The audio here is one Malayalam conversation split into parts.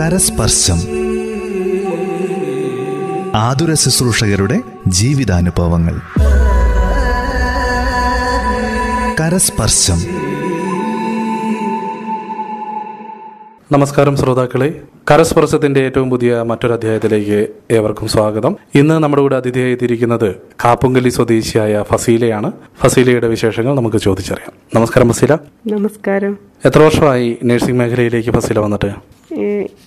കരസ്പർശം. ആതുര ശുശ്രൂഷകരുടെ ജീവിതാനുഭവങ്ങൾ. കരസ്പർശം. നമസ്കാരം ശ്രോതാക്കളെ. കരസ്പർശത്തിന്റെ ഏറ്റവും പുതിയ മറ്റൊരു അധ്യായത്തിലേക്ക് ഏവർക്കും സ്വാഗതം. ഇന്ന് നമ്മുടെ കൂടെ അതിഥിയായി എത്തിയിരിക്കുന്നത് കാപ്പുങ്കലി സ്വദേശിയായ ഫസീലയാണ്. ഫസീലയുടെ വിശേഷങ്ങൾ നമുക്ക് ചോദിച്ചറിയാം. നമസ്കാരം ഫസീല. നമസ്കാരം. എത്ര വർഷമായി നഴ്സിംഗ് മേഖലയിലേക്ക് ഫസീല വന്നിട്ട്?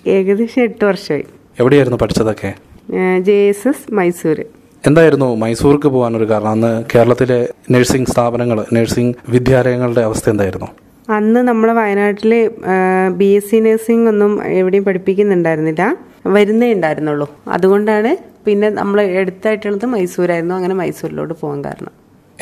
ഏകദേശം എട്ട് വർഷമായി. എവിടെയായിരുന്നു പഠിച്ചതൊക്കെ? ജെ എസ് എസ് മൈസൂർ എന്തായിരുന്നു മൈസൂർക്ക് പോകാനൊരു കാരണം? അന്ന് കേരളത്തിലെ നഴ്സിംഗ് സ്ഥാപനങ്ങൾ നഴ്സിംഗ് വിദ്യാലയങ്ങളുടെ അവസ്ഥ എന്തായിരുന്നു? അന്ന് നമ്മളെ വയനാട്ടിൽ ബി എസ് സി നഴ്സിംഗ് ഒന്നും എവിടെയും പഠിപ്പിക്കുന്നുണ്ടായിരുന്നില്ല. വരുന്നേ ഉണ്ടായിരുന്നുള്ളൂ. അതുകൊണ്ടാണ് പിന്നെ നമ്മൾ എടുത്തായിട്ടുള്ളത് മൈസൂരായിരുന്നു. അങ്ങനെ മൈസൂരിലോട്ട് പോകാൻ കാരണം.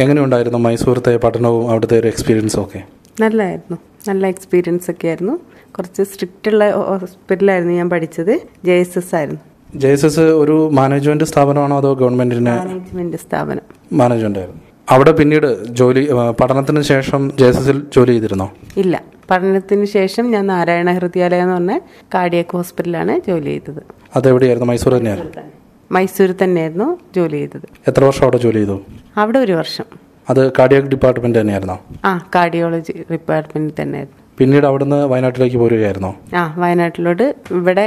എങ്ങനെ ഉണ്ടായിരുന്നു മൈസൂരത്തെ പഠനവും അവിടുത്തെ ഒരു എക്സ്പീരിയൻസും ഒക്കെ? നല്ലതായിരുന്നു നല്ല എക്സ്പീരിയൻസ് ഒക്കെ ആയിരുന്നു. കുറച്ച് സ്ട്രിക്റ്റ് ഉള്ള ഹോസ്പിറ്റലായിരുന്നു ഞാൻ പഠിച്ചത്. ജെ എസ് എസ് ആയിരുന്നു. ജെ എസ് എസ് ഒരു മാനേജ്മെന്റ് സ്ഥാപനമാണോ അതോ ഗവൺമെന്റിന് മാനേജ്മെന്റ് സ്ഥാപനം. മാനേജ്മെന്റ് ആയിരുന്നു? അവിടെ പിന്നീട് ജോലി പഠനത്തിന് ശേഷം ജെ എസ് എസിൽ ജോലി ചെയ്തിരുന്നോ? ഇല്ല. പഠനത്തിന് ശേഷം ഞാൻ നാരായണ ഹൃദയാലയം എന്ന് പറഞ്ഞ കാർഡിയക് ഹോസ്പിറ്റലാണ് ജോലി ചെയ്തത്. അതെവിടെയായിരുന്നു? മൈസൂർ തന്നെയായിരുന്നു? മൈസൂരിൽ തന്നെയായിരുന്നു ജോലി ചെയ്തത്. എത്ര വർഷം അവിടെ ജോലി ചെയ്തു? അവിടെ ഒരു വർഷം. അത് കാർഡിയാക് ഡിപ്പാർട്ട്മെന്റ് തന്നെയായിരുന്നോ? ആ കാർഡിയോളജി ഡിപ്പാർട്ട്മെന്റ് തന്നെയായിരുന്നു. പിന്നീട് അവിടുന്ന് വയനാട്ടിലേക്ക് പോരുകയായിരുന്നോ? ആ വയനാട്ടിലോട്ട് ഇവിടെ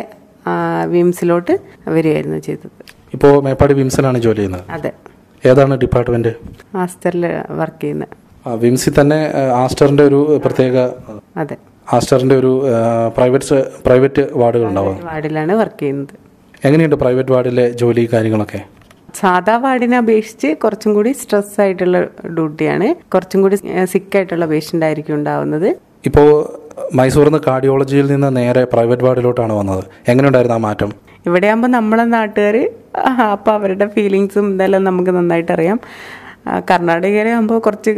വിംസിലോട്ട് വരികയായിരുന്നു ചെയ്തത്. ഇപ്പോ മേപ്പാടി വിംസിലാണ് ജോലി ചെയ്യുന്നത്. അതെ. ഏതാണ് ഡിപ്പാർട്ട്മെന്റ്? ആസ്റ്ററിൽ വർക്ക് ചെയ്യുന്നത് വിംസി തന്നെ ആസ്റ്ററിന്റെ ഒരു പ്രത്യേക അതെ. ആസ്റ്ററിന്റെ ഒരു പ്രൈവറ്റ് പ്രൈവറ്റ് വാർഡുകൾ ഉണ്ടാവും. വാർഡിലാണ് വർക്ക് ചെയ്യുന്നത്. എങ്ങനെയുണ്ട് പ്രൈവറ്റ് വാർഡിലെ ജോലി കാര്യങ്ങളൊക്കെ? സാധാ വാർഡിനെ അപേക്ഷിച്ച് കുറച്ചും കൂടി സ്ട്രെസ് ആയിട്ടുള്ള ഡ്യൂട്ടിയാണ്. കുറച്ചും കൂടി സിക്ക് ആയിട്ടുള്ള പേഷ്യന്റ് ആയിരിക്കും ഉണ്ടാവുന്നത്. ഇപ്പോ മൈസൂറിൽ നിന്ന് കാർഡിയോളജിയിൽ നിന്ന് നേരെ പ്രൈവറ്റ് വാർഡിലോട്ടാണ് വന്നത്. എങ്ങനെയുണ്ടായിരുന്നു ആ മാറ്റം? ഇവിടെ ആകുമ്പോൾ നമ്മളെ നാട്ടുകാർ അപ്പോൾ അവരുടെ ഫീലിങ്സും ഇതെല്ലാം നമുക്ക് നന്നായിട്ട് അറിയാം കർണാടകയിലാകുമ്പോൾ കുറച്ച്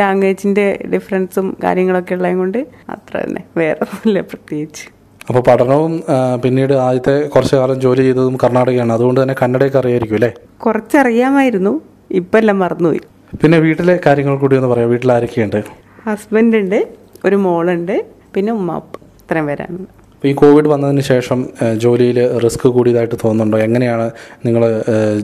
ലാംഗ്വേജിന്റെ ഡിഫറൻസും കാര്യങ്ങളൊക്കെ ഉള്ളത് കൊണ്ട് അത്ര തന്നെ വേറെ ഒന്നുമില്ല പ്രത്യേകിച്ച്. അപ്പോൾ പഠനവും പിന്നീട് ആദ്യത്തെ കുറച്ച് കാലം ജോലി ചെയ്തതും കർണാടകയാണ്. അതുകൊണ്ട് തന്നെ കന്നഡയൊക്കെ അറിയായിരിക്കും അല്ലേ? കുറച്ചറിയാമായിരുന്നു ഇപ്പം എല്ലാം മറന്നുപോയി. പിന്നെ വീട്ടിലെ കാര്യങ്ങൾ കൂടി ഒന്ന് പറയാം. വീട്ടിൽ ആരൊക്കെയുണ്ട്? ഹസ്ബൻഡ് ഉണ്ട് ഒരു മോളുണ്ട് പിന്നെ ഉമ്മ ഇത്രയും പേരാണ്. ഈ കോവിഡ് വന്നതിന് ശേഷം ജോലിയിൽ റിസ്ക് കൂടിയതായിട്ട് തോന്നുന്നുണ്ടോ? എങ്ങനെയാണ് നിങ്ങൾ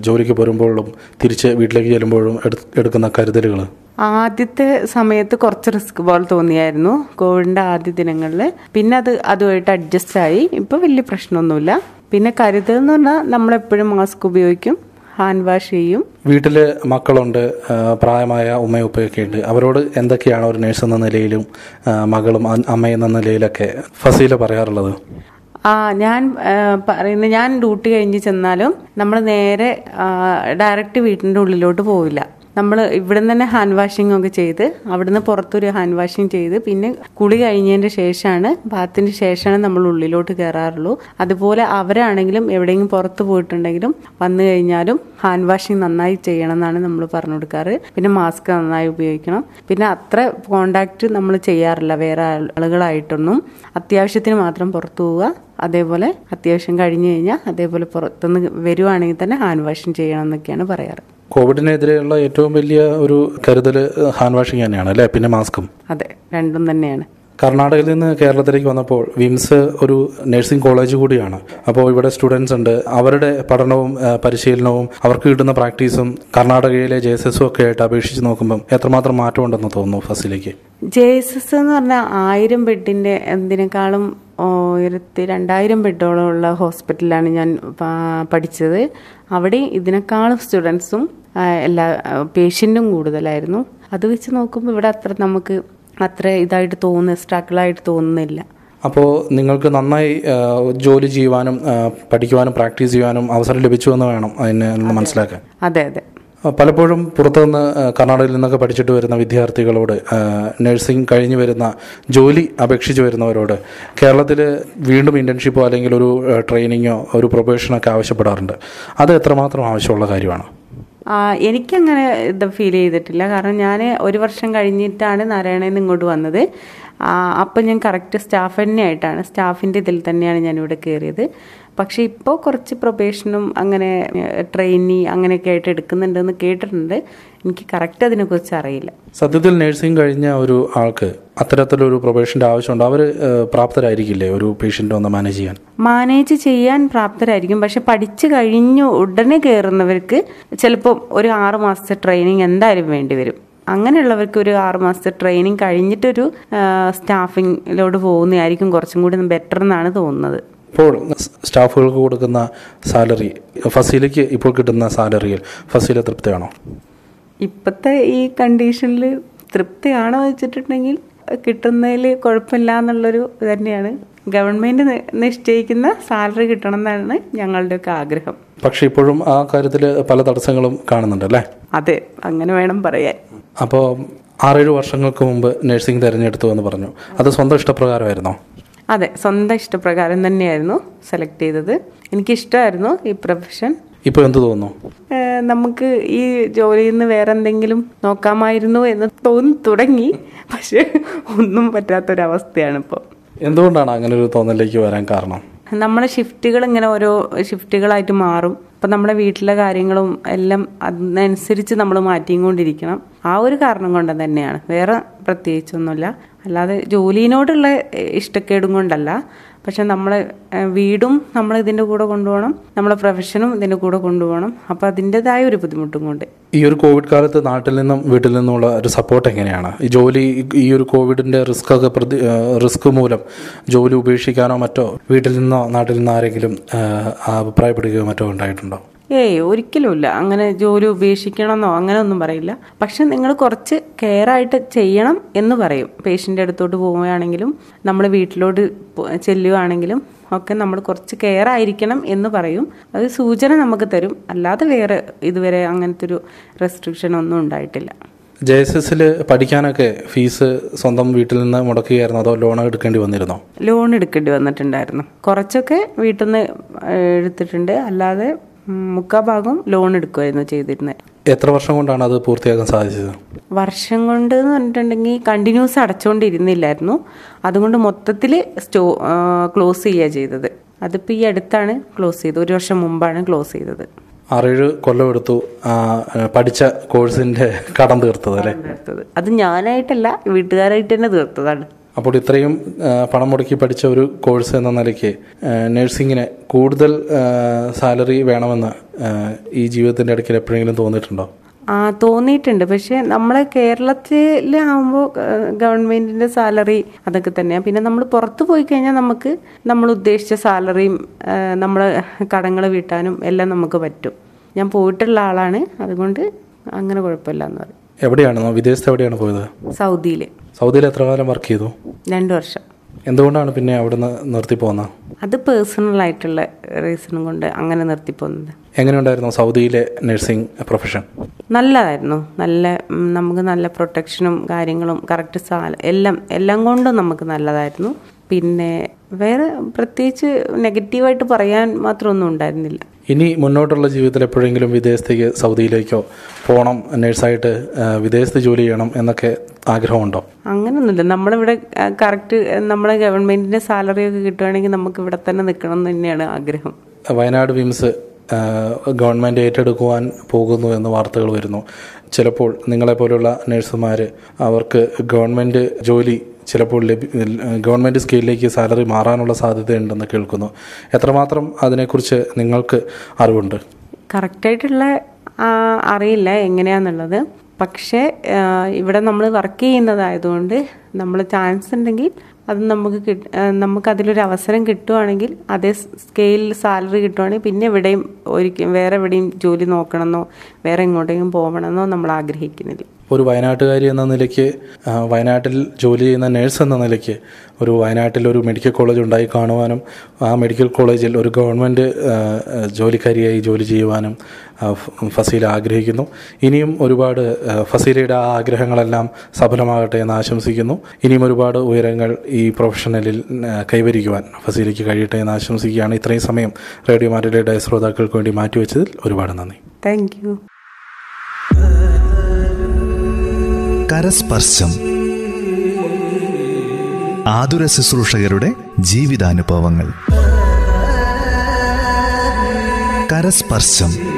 ജോലിക്ക് വരുമ്പോഴും തിരിച്ച് വീട്ടിലേക്ക് ചെല്ലുമ്പോഴും എടുക്കുന്ന കരുതലുകൾ ആദ്യത്തെ സമയത്ത് കുറച്ച് റിസ്ക് പോലെ തോന്നിയായിരുന്നു കോവിഡിന്റെ ആദ്യ ദിനങ്ങളിൽ പിന്നെ അത് അതുമായിട്ട് അഡ്ജസ്റ്റ് ആയി. ഇപ്പൊ വലിയ പ്രശ്നമൊന്നുമില്ല. പിന്നെ കരുതൽ എന്ന് പറഞ്ഞാൽ നമ്മളെപ്പോഴും മാസ്ക് ഉപയോഗിക്കും. ഹാൻഡ് വാഷ് ചെയ്യും. വീട്ടിൽ മക്കളുണ്ട് പ്രായമായ ഉമ്മയും ഉപ്പയൊക്കെ ഉണ്ട്. അവരോട് എന്തൊക്കെയാണ് ഒരു നേഴ്സ് എന്ന നിലയിലും മകളും അമ്മ എന്ന നിലയിലൊക്കെ ഫസീല പറയാറുള്ളത്? ആ ഞാൻ പറയുന്നത് ഞാൻ ഡ്യൂട്ടി കഴിഞ്ഞ് ചെന്നാലും നമ്മൾ നേരെ ഡയറക്റ്റ് വീട്ടിന്റെ ഉള്ളിലോട്ട് പോവില്ല. നമ്മൾ ഇവിടെ നിന്ന് തന്നെ ഹാൻഡ് വാഷിംഗ് ഒക്കെ ചെയ്ത് അവിടുന്ന് പുറത്തൊരു ഹാൻഡ് വാഷിംഗ് ചെയ്ത് പിന്നെ കുളി കഴിഞ്ഞതിന്റെ ശേഷമാണ് ബാത്തിന് ശേഷമാണ് നമ്മൾ ഉള്ളിലോട്ട് കയറാറുള്ളൂ അതുപോലെ അവരാണെങ്കിലും എവിടെയെങ്കിലും പുറത്ത് പോയിട്ടുണ്ടെങ്കിലും വന്നു കഴിഞ്ഞാലും ഹാൻഡ് വാഷിംഗ് നന്നായി ചെയ്യണം എന്നാണ് നമ്മൾ പറഞ്ഞു കൊടുക്കാറ്. പിന്നെ മാസ്ക് നന്നായി ഉപയോഗിക്കണം. പിന്നെ അത്ര കോണ്ടാക്ട് നമ്മൾ ചെയ്യാറില്ല. വേറെ ആളുകളായിട്ടൊന്നും. അത്യാവശ്യത്തിന് മാത്രം പുറത്തു പോവുക. അതേപോലെ അത്യാവശ്യം കഴിഞ്ഞു കഴിഞ്ഞാൽ അതേപോലെ പുറത്തുനിന്ന് വരുവാണെങ്കിൽ തന്നെ ഹാൻഡ് വാഷിംഗ് ചെയ്യണം എന്നൊക്കെയാണ് പറയാറ്. കോവിഡിനെതിരെയുള്ള ഏറ്റവും വലിയ ഒരു കരുതൽ ഹാൻഡ് വാഷിംഗ് തന്നെയാണ് അല്ലേ? പിന്നെ മാസ്കും. അതെ രണ്ടും തന്നെയാണ്. കർണാടകയിൽ നിന്ന് കേരളത്തിലേക്ക് വന്നപ്പോൾ വിംസ് ഒരു നഴ്സിംഗ് കോളേജ് കൂടിയാണ്. അപ്പോൾ ഇവിടെ സ്റ്റുഡൻസ് ഉണ്ട്. അവരുടെ പഠനവും പരിശീലനവും അവർക്ക് കിട്ടുന്ന പ്രാക്ടീസും കർണാടകയിലെ ജെ എസ് എസും ഒക്കെ ആയിട്ട് അപേക്ഷിച്ച് നോക്കുമ്പോൾ എത്രമാത്രം മാറ്റമുണ്ടെന്ന് തോന്നുന്നു ഫസിലേക്ക് ജെ എസ് എസ് എന്ന് പറഞ്ഞാൽ ആയിരം ബെഡിന്റെ എന്തിനേക്കാളും ഉയരത്തി രണ്ടായിരം ബെഡോളം ഉള്ള ഹോസ്പിറ്റലിലാണ് ഞാൻ പഠിച്ചത്. അവിടെ ഇതിനേക്കാളും സ്റ്റുഡൻസും എല്ലാ പേഷ്യന്റും കൂടുതലായിരുന്നു. അത് വെച്ച് നോക്കുമ്പോൾ ഇവിടെ അത്ര നമുക്ക് അത്ര ഇതായിട്ട് തോന്നുന്നു സ്ട്രഗിളായിട്ട് തോന്നുന്നില്ല. അപ്പോൾ നിങ്ങൾക്ക് നന്നായി ജോലി ചെയ്യുവാനും പഠിക്കുവാനും പ്രാക്ടീസ് ചെയ്യുവാനും അവസരം ലഭിച്ചു എന്ന് വേണം അതിനെ മനസ്സിലാക്കാൻ. അതെ അതെ. പലപ്പോഴും പുറത്തുനിന്ന് കർണാടകയിൽ നിന്നൊക്കെ പഠിച്ചിട്ട് വരുന്ന വിദ്യാർത്ഥികളോട് നഴ്സിംഗ് കഴിഞ്ഞു വരുന്ന ജോലി അപേക്ഷിച്ച് വരുന്നവരോട് കേരളത്തിൽ വീണ്ടും ഇന്റേൺഷിപ്പോ അല്ലെങ്കിൽ ഒരു ട്രെയിനിങ്ങോ ഒരു പ്രൊബേഷനൊക്കെ ആവശ്യപ്പെടാറുണ്ട്. അത് എത്രമാത്രം ആവശ്യമുള്ള കാര്യമാണ്? എനിക്കങ്ങനെ ഇത് ഫീൽ ചെയ്തിട്ടില്ല. കാരണം ഞാൻ ഒരു വർഷം കഴിഞ്ഞിട്ടാണ് നാരായണയിൽ നിന്ന് ഇങ്ങോട്ട് വന്നത്. അപ്പം ഞാൻ കറക്റ്റ് സ്റ്റാഫ് തന്നെ ആയിട്ടാണ് സ്റ്റാഫിന്റെ ഇതിൽ തന്നെയാണ് ഞാനിവിടെ ഇവിടെ കയറിയത് പക്ഷേ ഇപ്പോൾ കുറച്ച് പ്രൊബേഷനും അങ്ങനെ ട്രെയിനി അങ്ങനെയൊക്കെ ആയിട്ട് എടുക്കുന്നുണ്ടെന്ന് കേട്ടിട്ടുണ്ട്. എനിക്ക് കറക്റ്റ് അതിനെക്കുറിച്ച് അറിയില്ല. സത്യത്തിൽ നഴ്സിംഗ് കഴിഞ്ഞ ഒരു ആൾക്ക് അത്തരത്തിലൊരു പ്രൊബേഷന്റെ ആവശ്യമുണ്ട്. അവർ പ്രാപ്തരായിരിക്കില്ലേ ഒരു പേഷ്യന്റ് ഒന്ന് മാനേജ് ചെയ്യാൻ? മാനേജ് ചെയ്യാൻ പ്രാപ്തരായിരിക്കും. പക്ഷെ പഠിച്ചു കഴിഞ്ഞു ഉടനെ കയറുന്നവർക്ക് ചിലപ്പോൾ ഒരു ആറ് മാസത്തെ ട്രെയിനിങ് എന്തായാലും വേണ്ടി വരും. അങ്ങനെയുള്ളവർക്ക് ഒരു ആറ് മാസത്തെ ട്രെയിനിങ് കഴിഞ്ഞിട്ടൊരു സ്റ്റാഫിങ്ങിലോട്ട് പോകുന്നതായിരിക്കും കുറച്ചും കൂടി ബെറ്റർ എന്നാണ് തോന്നുന്നത്. ഇപ്പോൾ സ്റ്റാഫുകൾക്ക് കൊടുക്കുന്ന സാലറി ഫസീലയ്ക്ക് ഇപ്പോൾ കിട്ടുന്ന സാലറിയിൽ ഫസീല തൃപ്തിയാണോ? ഇപ്പോഴത്തെ ഈ കണ്ടീഷനിൽ തൃപ്തിയാണോ വെച്ചിട്ടുണ്ടെങ്കിൽ കിട്ടുന്നതിൽ കുഴപ്പമില്ല എന്നുള്ളൊരു ഇത് തന്നെയാണ്. ഗവൺമെന്റ് നിശ്ചയിക്കുന്ന സാലറി കിട്ടണം എന്നാണ് ഞങ്ങളുടെയൊക്കെ ആഗ്രഹം. പക്ഷെ ഇപ്പോഴും ആ കാര്യത്തിൽ പല തടസ്സങ്ങളും കാണുന്നുണ്ട് അല്ലേ? അതെ അങ്ങനെ വേണം പറയാൻ. അപ്പോൾ ആറേഴ് വർഷങ്ങൾക്ക് മുമ്പ് നഴ്സിംഗ് തിരഞ്ഞെടുത്തു എന്ന് പറഞ്ഞു. അത് സ്വന്തം ഇഷ്ടപ്രകാരമായിരുന്നോ? അതെ സ്വന്തം ഇഷ്ടപ്രകാരം തന്നെയായിരുന്നു സെലക്ട് ചെയ്തത്. എനിക്കിഷ്ടമായിരുന്നു ഈ പ്രൊഫഷൻ. ഇപ്പോൾ എന്ത് തോന്നുന്നു? നമുക്ക് ഈ ജോലിയിൽ നിന്ന് വേറെ എന്തെങ്കിലും നോക്കാമായിരുന്നു എന്ന് തോന്നി തുടങ്ങി. പക്ഷെ ഒന്നും പറ്റാത്തൊരവസ്ഥയാണ് ഇപ്പോൾ എന്തുകൊണ്ടാണ് അങ്ങനെ ഒരു തോന്നലിലേക്ക് വരാൻ കാരണം? നമ്മുടെ ഷിഫ്റ്റുകൾ ഇങ്ങനെ ഓരോ ഷിഫ്റ്റുകളായിട്ട് മാറും. അപ്പം നമ്മുടെ വീട്ടിലെ കാര്യങ്ങളും എല്ലാം അതിനനുസരിച്ച് നമ്മൾ മാറ്റിയും കൊണ്ടിരിക്കണം ആ ഒരു കാരണം കൊണ്ട് തന്നെയാണ്. വേറെ പ്രത്യേകിച്ചൊന്നുമില്ല. അല്ലാതെ ജോലിയിനോടുള്ള ഇഷ്ടക്കേടും കൊണ്ടല്ല. പക്ഷെ നമ്മളെ വീടും നമ്മൾ ഇതിന്റെ കൂടെ കൊണ്ടുപോകണം. നമ്മളെ പ്രൊഫഷനും ഇതിന്റെ കൂടെ കൊണ്ടുപോകണം. അപ്പോൾ അതിന്റെതായ ഒരു ബുദ്ധിമുട്ടും കൊണ്ട്. ഈ ഒരു കോവിഡ് കാലത്ത് നാട്ടിൽ നിന്നും വീട്ടിൽ നിന്നുമുള്ള ഒരു സപ്പോർട്ട് എങ്ങനെയാണ്? ഈ ജോലി ഈ ഒരു കോവിഡിന്റെ റിസ്ക് ഒക്കെ പ്രതി റിസ്ക് മൂലം ജോലി ഉപേക്ഷിക്കാനോ മറ്റോ വീട്ടിൽ നിന്നോ നാട്ടിൽ നിന്നോ ആരെങ്കിലും അഭിപ്രായപ്പെടുകയോ മറ്റോ ഉണ്ടായിട്ടുണ്ടോ? ഏയ് ഒരിക്കലുമില്ല അങ്ങനെ ജോലി ഉപേക്ഷിക്കണമെന്നോ അങ്ങനെ ഒന്നും പറയില്ല. പക്ഷെ നിങ്ങൾ കുറച്ച് കെയർ ആയിട്ട് ചെയ്യണം എന്ന് പറയും. പേഷ്യന്റെ അടുത്തോട്ട് പോവുകയാണെങ്കിലും നമ്മൾ വീട്ടിലോട്ട് ചെല്ലുകയാണെങ്കിലും ഒക്കെ നമ്മൾ കുറച്ച് കെയർ ആയിരിക്കണം എന്ന് പറയും. അത് സൂചന നമുക്ക് തരും. അല്ലാതെ വേറെ ഇതുവരെ അങ്ങനത്തെ ഒരു റെസ്ട്രിക്ഷൻ ഒന്നും ഉണ്ടായിട്ടില്ല. ജെ എസ് എസിൽ പഠിക്കാനൊക്കെ ഫീസ് സ്വന്തം വീട്ടിൽ നിന്ന് മുടക്കുകയായിരുന്നു? അതോ ലോൺ എടുക്കേണ്ടി വന്നിരുന്നോ? ലോൺ എടുക്കേണ്ടി വന്നിട്ടുണ്ടായിരുന്നു. കുറച്ചൊക്കെ വീട്ടിൽ നിന്ന് എടുത്തിട്ടുണ്ട്. അല്ലാതെ മുക്കാ ഭാഗം ലോൺ എടുക്കുമായിരുന്നു ചെയ്തിരുന്നത് എത്ര വർഷം കൊണ്ടാണ് അത് പൂർത്തിയാക്കാൻ സാധിച്ചത്? വർഷം കൊണ്ട് എന്ന് പറഞ്ഞിട്ടുണ്ടെങ്കിൽ കണ്ടിന്യൂസ് അടച്ചുകൊണ്ടിരുന്നില്ലായിരുന്നു അതുകൊണ്ട് മൊത്തത്തിൽ സ്റ്റോ ക്ലോസ് ചെയ്യുക ചെയ്തത്. അതിപ്പോൾ ഈ അടുത്താണ് ക്ലോസ് ചെയ്തത്. ഒരു വർഷം മുമ്പാണ് ക്ലോസ് ചെയ്തത്. ആറേഴ് കൊല്ലം എടുത്തു പഠിച്ച കോഴ്സിന്റെ കടം തീർത്തത് അല്ലേ? തീർത്തത്. അത് ഞാനായിട്ടല്ല വീട്ടുകാരായിട്ട് തന്നെ തീർത്തതാണ്. അപ്പോൾ ഇത്രയും പണം മുടക്കി പഠിച്ച ഒരു കോഴ്സ് എന്ന നിലയ്ക്ക് നഴ്സിങ്ങിന് കൂടുതൽ സാലറി വേണമെന്ന് ഈ ജീവിതത്തിന്റെ ഇടയ്ക്ക് എപ്പോഴെങ്കിലും തോന്നിയിട്ടുണ്ടോ? ആ തോന്നിയിട്ടുണ്ട്. പക്ഷേ നമ്മളെ കേരളത്തിലാവുമ്പോൾ ഗവൺമെന്റിന്റെ സാലറി അതൊക്കെ തന്നെയാണ് പിന്നെ നമ്മൾ പുറത്ത് പോയി കഴിഞ്ഞാൽ നമുക്ക് നമ്മൾ ഉദ്ദേശിച്ച സാലറിയും നമ്മളെ കടങ്ങൾ വീട്ടാനും എല്ലാം നമുക്ക് പറ്റും. ഞാൻ പോയിട്ടുള്ള ആളാണ്. അതുകൊണ്ട് അങ്ങനെ കുഴപ്പമില്ല എന്ന് പറയും. എവിടെയാണ്? വിദേശത്ത് എവിടെയാണ് പോയത്? സൗദിയിൽ സൗദിയിൽ എത്ര കാലം വർക്ക് ചെയ്തു? രണ്ട് വർഷം. എന്തുകൊണ്ടാണ് പിന്നെ അവിടുന്ന് നിർത്തി പോകുന്നത് അത് പേഴ്സണൽ ആയിട്ടുള്ള റീസണും കൊണ്ട് അങ്ങനെ നിർത്തി പോകുന്നത് എങ്ങനെയുണ്ടായിരുന്നു സൗദിയിലെ നഴ്സിംഗ് പ്രൊഫഷൻ നല്ലതായിരുന്നു. നല്ല നമുക്ക് നല്ല പ്രൊട്ടക്ഷനും കാര്യങ്ങളും കറക്റ്റ് സാല എല്ലാം എല്ലാം കൊണ്ടും നമുക്ക് നല്ലതായിരുന്നു. പിന്നെ വേറെ പ്രത്യേകിച്ച് നെഗറ്റീവായിട്ട് പറയാൻ മാത്രമൊന്നും ഉണ്ടായിരുന്നില്ല. ഇനി മുന്നോട്ടുള്ള ജീവിതത്തിൽ എപ്പോഴെങ്കിലും വിദേശത്തേക്ക് സൗദിയിലേക്കോ പോകണം നേഴ്സായിട്ട് വിദേശത്ത് ജോലി ചെയ്യണം എന്നൊക്കെ ആഗ്രഹമുണ്ടോ? അങ്ങനൊന്നുമില്ല. നമ്മളിവിടെ കറക്റ്റ് നമ്മളെ ഗവൺമെന്റിന്റെ സാലറി ഒക്കെ കിട്ടുവാണെങ്കിൽ നമുക്ക് ഇവിടെ തന്നെ നിൽക്കണം എന്ന് തന്നെയാണ് ആഗ്രഹം. വയനാട് വിംസ് ഗവൺമെന്റ് ഗവൺമെന്റ് ഏറ്റെടുക്കുവാൻ പോകുന്നു എന്ന് വാർത്തകൾ വരുന്നു. ചിലപ്പോൾ നിങ്ങളെപ്പോലുള്ള നഴ്സുമാർ അവർക്ക് ഗവൺമെന്റ് ജോലി ചിലപ്പോൾ ലഭി ഗവൺമെന്റ് സ്കെയിലിലേക്ക് സാലറി മാറാനുള്ള സാധ്യതയുണ്ടെന്ന് കേൾക്കുന്നു. എത്രമാത്രം അതിനെക്കുറിച്ച് നിങ്ങൾക്ക് അറിവുണ്ട്? കറക്റ്റായിട്ടുള്ള അറിയില്ല എങ്ങനെയാന്നുള്ളത്. പക്ഷേ ഇവിടെ നമ്മൾ വർക്ക് ചെയ്യുന്നതായതുകൊണ്ട് നമ്മൾ ചാൻസ് ഉണ്ടെങ്കിൽ അത് നമുക്ക് കിട്ട- നമുക്ക് അതിലൊരു അവസരം കിട്ടുവാണെങ്കിൽ അതേ സ്കെയിലിൽ സാലറി കിട്ടുവാണെങ്കിൽ പിന്നെ എവിടെയും ഒരിക്കലും വേറെ എവിടെയും ജോലി നോക്കണമെന്നോ വേറെ എങ്ങോട്ടെങ്കിലും പോകണമെന്നോ നമ്മൾ ആഗ്രഹിക്കുന്നില്ല. ഒരു വയനാട്ടുകാരി എന്ന നിലയ്ക്ക് വയനാട്ടിൽ ജോലി ചെയ്യുന്ന നേഴ്സ് എന്ന നിലയ്ക്ക് ഒരു വയനാട്ടിൽ ഒരു മെഡിക്കൽ കോളേജ് ഉണ്ടായി കാണുവാനും ആ മെഡിക്കൽ കോളേജിൽ ഒരു ഗവൺമെന്റ് ജോലിക്കാരിയായി ജോലി ചെയ്യുവാനും ഫസീല ആഗ്രഹിക്കുന്നു. ഇനിയും ഒരുപാട് ഫസീലയുടെ ആ ആഗ്രഹങ്ങളെല്ലാം സഫലമാകട്ടെ എന്ന് ആശംസിക്കുന്നു. ഇനിയും ഒരുപാട് ഉയരങ്ങൾ ഈ പ്രൊഫഷണലിൽ കൈവരിക്കുവാൻ ഫസീലയ്ക്ക് കഴിയട്ടെ എന്ന് ആശംസിക്കുകയാണ്. ഇത്രയും സമയം റേഡിയോ മാറ്റിലയുടെ ശ്രോതാക്കൾക്ക് വേണ്ടി മാറ്റിവെച്ചതിൽ ഒരുപാട് നന്ദി. താങ്ക് കരസ്പർശം. ആതുര ശുശ്രൂഷകരുടെ ജീവിതാനുഭവങ്ങൾ. കരസ്പർശം.